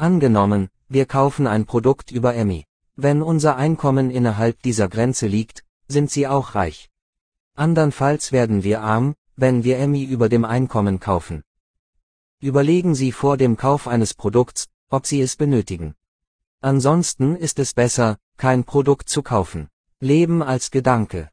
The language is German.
Angenommen, wir kaufen ein Produkt über Emmy. Wenn unser Einkommen innerhalb dieser Grenze liegt, sind Sie auch reich. Andernfalls werden wir arm, wenn wir Emmy über dem Einkommen kaufen. Überlegen Sie vor dem Kauf eines Produkts, ob Sie es benötigen. Ansonsten ist es besser, kein Produkt zu kaufen. Leben als Gedanke.